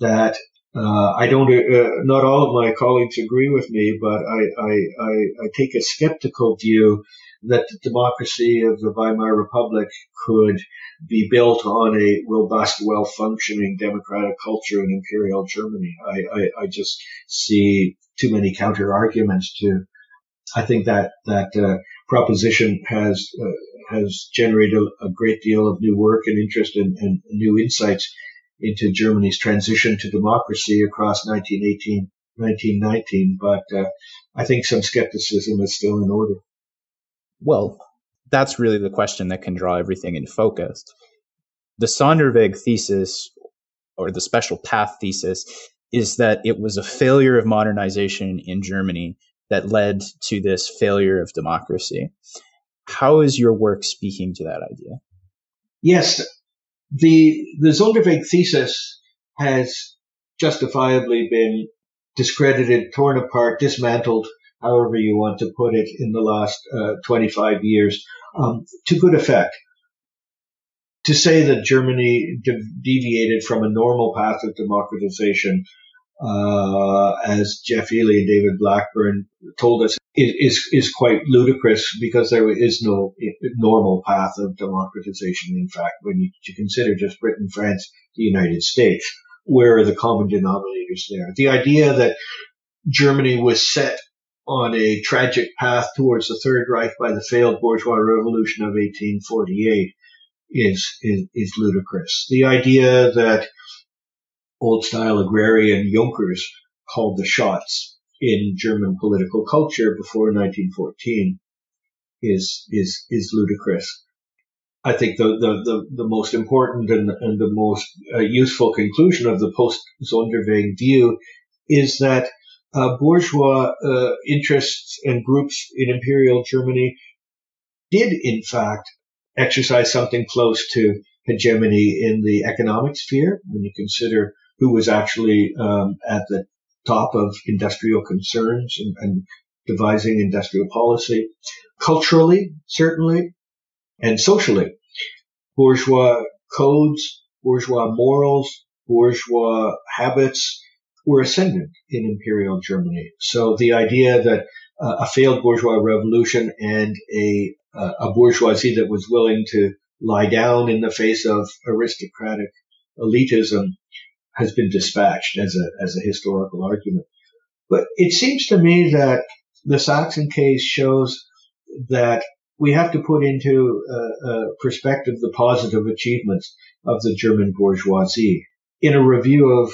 that uh, I don't. Uh, not all of my colleagues agree with me, but I, I, I, I take a skeptical view that the democracy of the Weimar Republic could be built on a robust, well-functioning democratic culture in imperial Germany. I, I, I just see too many counter arguments to. I think that that uh, proposition has uh, has generated a, great deal of new work and interest and, and new insights into Germany's transition to democracy across 1918, 1919. But uh, I think some skepticism is still in order. Well, that's really the question that can draw everything in focus. The Sonderweg thesis, or the special path thesis, is that it was a failure of modernization in Germany that led to this failure of democracy. How is your work speaking to that idea? Yes, the the Sonderweg thesis has justifiably been discredited, torn apart, dismantled however you want to put it, in the last uh, 25 years, um, to good effect. To say that Germany de- deviated from a normal path of democratization, uh, as Geoff Eley and David Blackbourn told us, is, is quite ludicrous because there is no normal path of democratization. In fact, when you, you consider just Britain, France, the United States, where are the common denominators there? The idea that Germany was set on a tragic path towards the Third Reich by the failed bourgeois revolution of 1848 is, is, is ludicrous. The idea that old style agrarian Junkers called the shots in German political culture before 1914 is, is, is ludicrous. I think the, the, the, the most important and, and the most uh, useful conclusion of the post Sonderweg view is that bourgeois uh, interests and groups in imperial Germany did, in fact, exercise something close to hegemony in the economic sphere when you consider who was actually um, at the top of industrial concerns and, and devising industrial policy. Culturally, certainly, and socially, bourgeois codes, bourgeois morals, bourgeois habits, were ascendant in imperial Germany. So the idea that uh, a failed bourgeois revolution and a a bourgeoisie that was willing to lie down in the face of aristocratic elitism has been dispatched as a, as a historical argument. But it seems to me that the Saxon case shows that we have to put into uh, uh, perspective the positive achievements of the German bourgeoisie. In a review of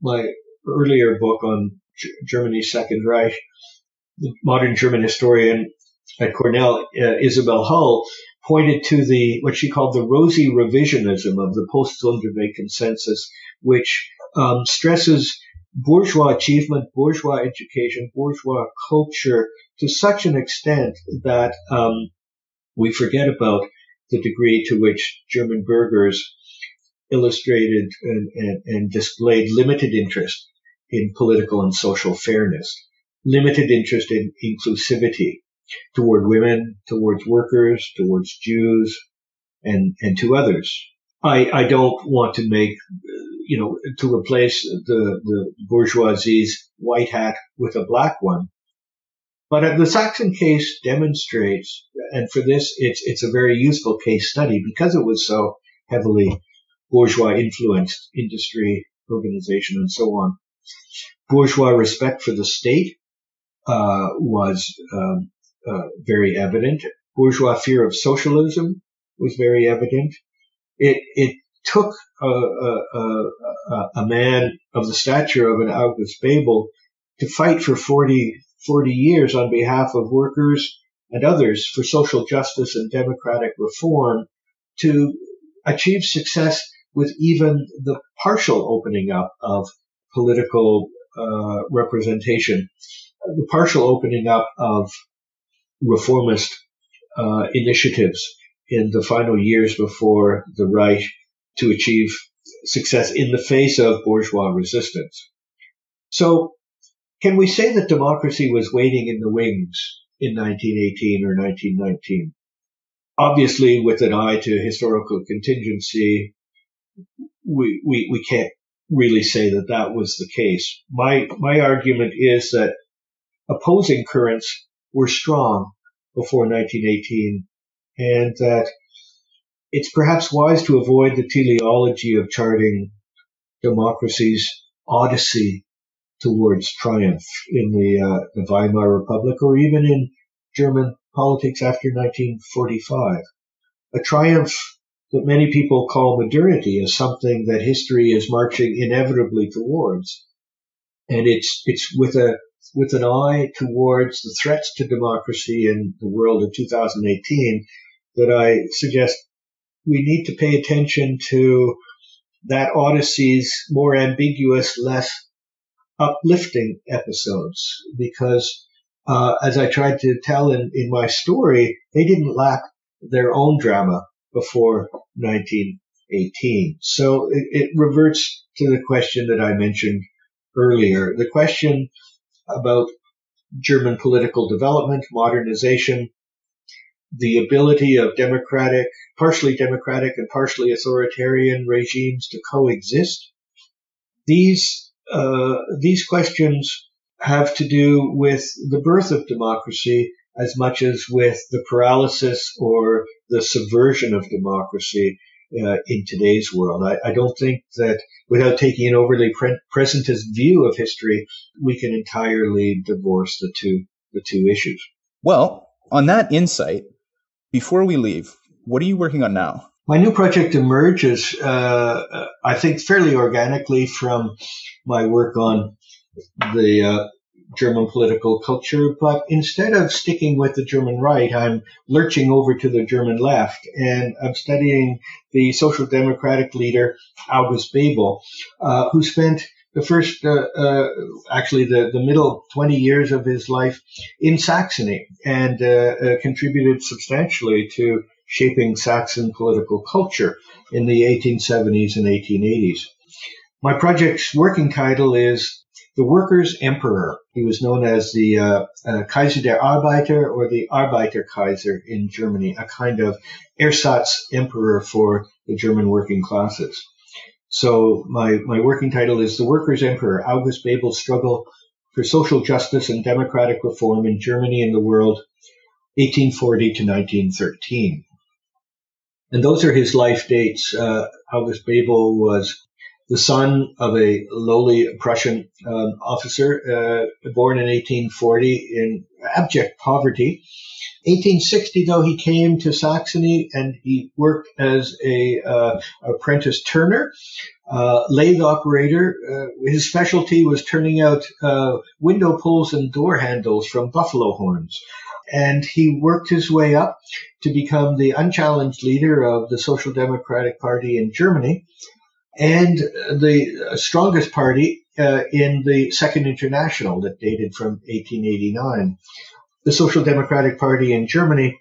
my earlier book on G- Germany's Second Reich, the modern German historian at Cornell, uh, Isabel Hull, pointed to the what she called the rosy revisionism of the post-Sonderweg consensus, which um, stresses bourgeois achievement, bourgeois education, bourgeois culture to such an extent that um, we forget about the degree to which German burghers illustrated and, and, and displayed limited interest in political and social fairness, limited interest in inclusivity toward women, towards workers, towards Jews, and, and to others. I, I don't want to make, you know, to replace the, the bourgeoisie's white hat with a black one. But the Saxon case demonstrates, and for this, it's, it's a very useful case study because it was so heavily bourgeois influenced industry, urbanization, and so on. Bourgeois respect for the state uh, was um, uh, very evident. Bourgeois fear of socialism was very evident. It it took a, a, a, a man of the stature of an August Bebel to fight for 40, 40 years on behalf of workers and others for social justice and democratic reform to achieve success with even the partial opening up of political uh, representation, the partial opening up of reformist uh, initiatives in the final years before the Reich to achieve success in the face of bourgeois resistance. So, can we say that democracy was waiting in the wings in 1918 or 1919? Obviously, with an eye to historical contingency, we, we, we can't really say that that was the case. My, my argument is that opposing currents were strong before 1918 and that it's perhaps wise to avoid the teleology of charting democracy's odyssey towards triumph in the, uh, the Weimar Republic or even in German politics after 1945. A triumph that many people call modernity as something that history is marching inevitably towards. And it's, it's with a, with an eye towards the threats to democracy in the world of 2018 that I suggest we need to pay attention to that Odyssey's more ambiguous, less uplifting episodes because uh, as I tried to tell in, in my story, they didn't lack their own drama before 1918. So it, it reverts to the question that I mentioned earlier. The question about German political development, modernization, the ability of democratic, partially democratic and partially authoritarian regimes to coexist. These, uh, these questions have to do with the birth of democracy as much as with the paralysis or the subversion of democracy uh, in today's world. I, I, don't think that without taking an overly pre- presentist view of history, we can entirely divorce the two the two issues. Well, on that insight, before we leave, what are you working on now? My new project emerges, uh, I think, fairly organically from my work on the uh, German political culture, but instead of sticking with the German right, I'm lurching over to the German left, and I'm studying the social democratic leader August Bebel, uh, who spent the first, uh, uh, actually the, the middle 20 years of his life in Saxony and uh, uh, contributed substantially to shaping Saxon political culture in the 1870s and 1880s. My project's working title is the workers' emperor. He was known as the uh, uh, Kaiser der Arbeiter or the Arbeiterkaiser in Germany, a kind of ersatz emperor for the German working classes. So my, my working title is The Workers' Emperor, August Bebel's Struggle for Social Justice and Democratic Reform in Germany and the World 1840 to 1913. And those are his life dates. Uh, August Bebel was the son of a lowly Prussian um, officer, uh, born in 1840 in abject poverty. 1860, though, he came to Saxony and he worked as a uh, apprentice turner, uh, lathe operator. Uh, his specialty was turning out uh, window pulls and door handles from buffalo horns and he worked his way up to become the unchallenged leader of the Social Democratic Party in Germany and the strongest party uh, in the Second International that dated from 1889. The Social Democratic Party in Germany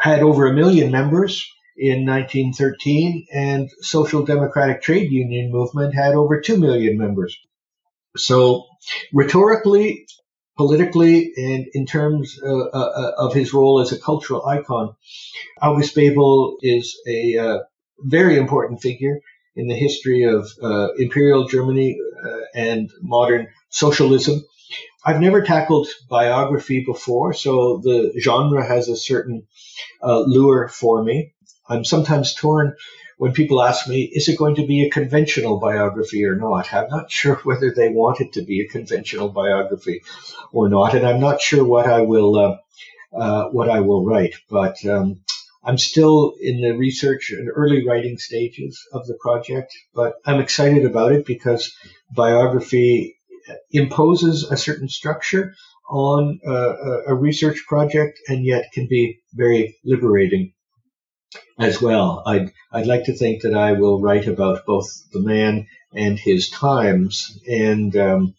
had over a million members in 1913, and Social Democratic Trade Union movement had over 2 million members. So rhetorically, politically and in terms uh, uh, uh, of his role as a cultural icon. August Bebel is a uh, very important figure in the history of uh, Imperial Germany uh, and modern socialism. I've never tackled biography before, so the genre has a certain lure for me. I'm sometimes torn when people ask me, is it going to be a conventional biography or not? I'm not sure whether they want it to be a conventional biography or not, and I'm not sure what I will uh, uh, what I will write. But um, I'm still in the research and early writing stages of the project, but I'm excited about it because biography imposes a certain structure on uh, a research project and yet can be very liberating as well. I'd, I'd like to think that I will write about both the man and his times, and um,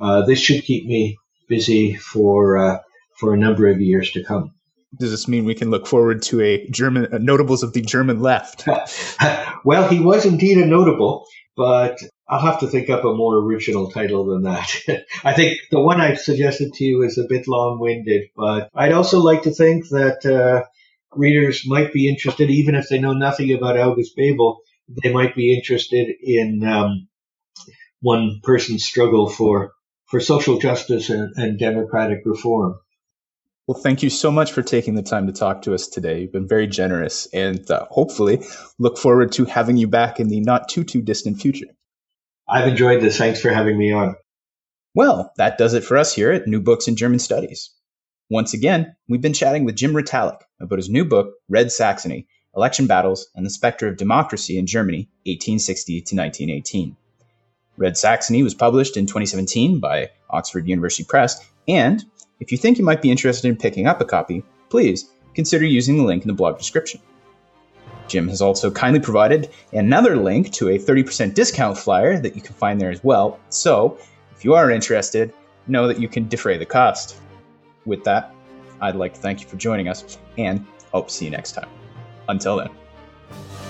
uh, this should keep me busy for uh, for a number of years to come. Does this mean we can look forward to a German uh, notables of the German left? well, he was indeed a notable, but I'll have to think up a more original title than that. I think the one I've suggested to you is a bit long-winded, but I'd also like to think that uh, readers might be interested, even if they know nothing about August Bebel, they might be interested in um, one person's struggle for for social justice and, and democratic reform. Well, thank you so much for taking the time to talk to us today. You've been very generous, and uh, hopefully, look forward to having you back in the not too too distant future. I've enjoyed this. Thanks for having me on. Well, that does it for us here at New Books in German Studies. Once again, we've been chatting with Jim Retallack about his new book, Red Saxony Election Battles and the Specter of Democracy in Germany, 1860 to 1918. Red Saxony was published in 2017 by Oxford University Press, and if you think you might be interested in picking up a copy, please consider using the link in the blog description. Jim has also kindly provided another link to a 30% discount flyer that you can find there as well, so if you are interested, know that you can defray the cost with that, I'd like to thank you for joining us and hope to see you next time. Until then.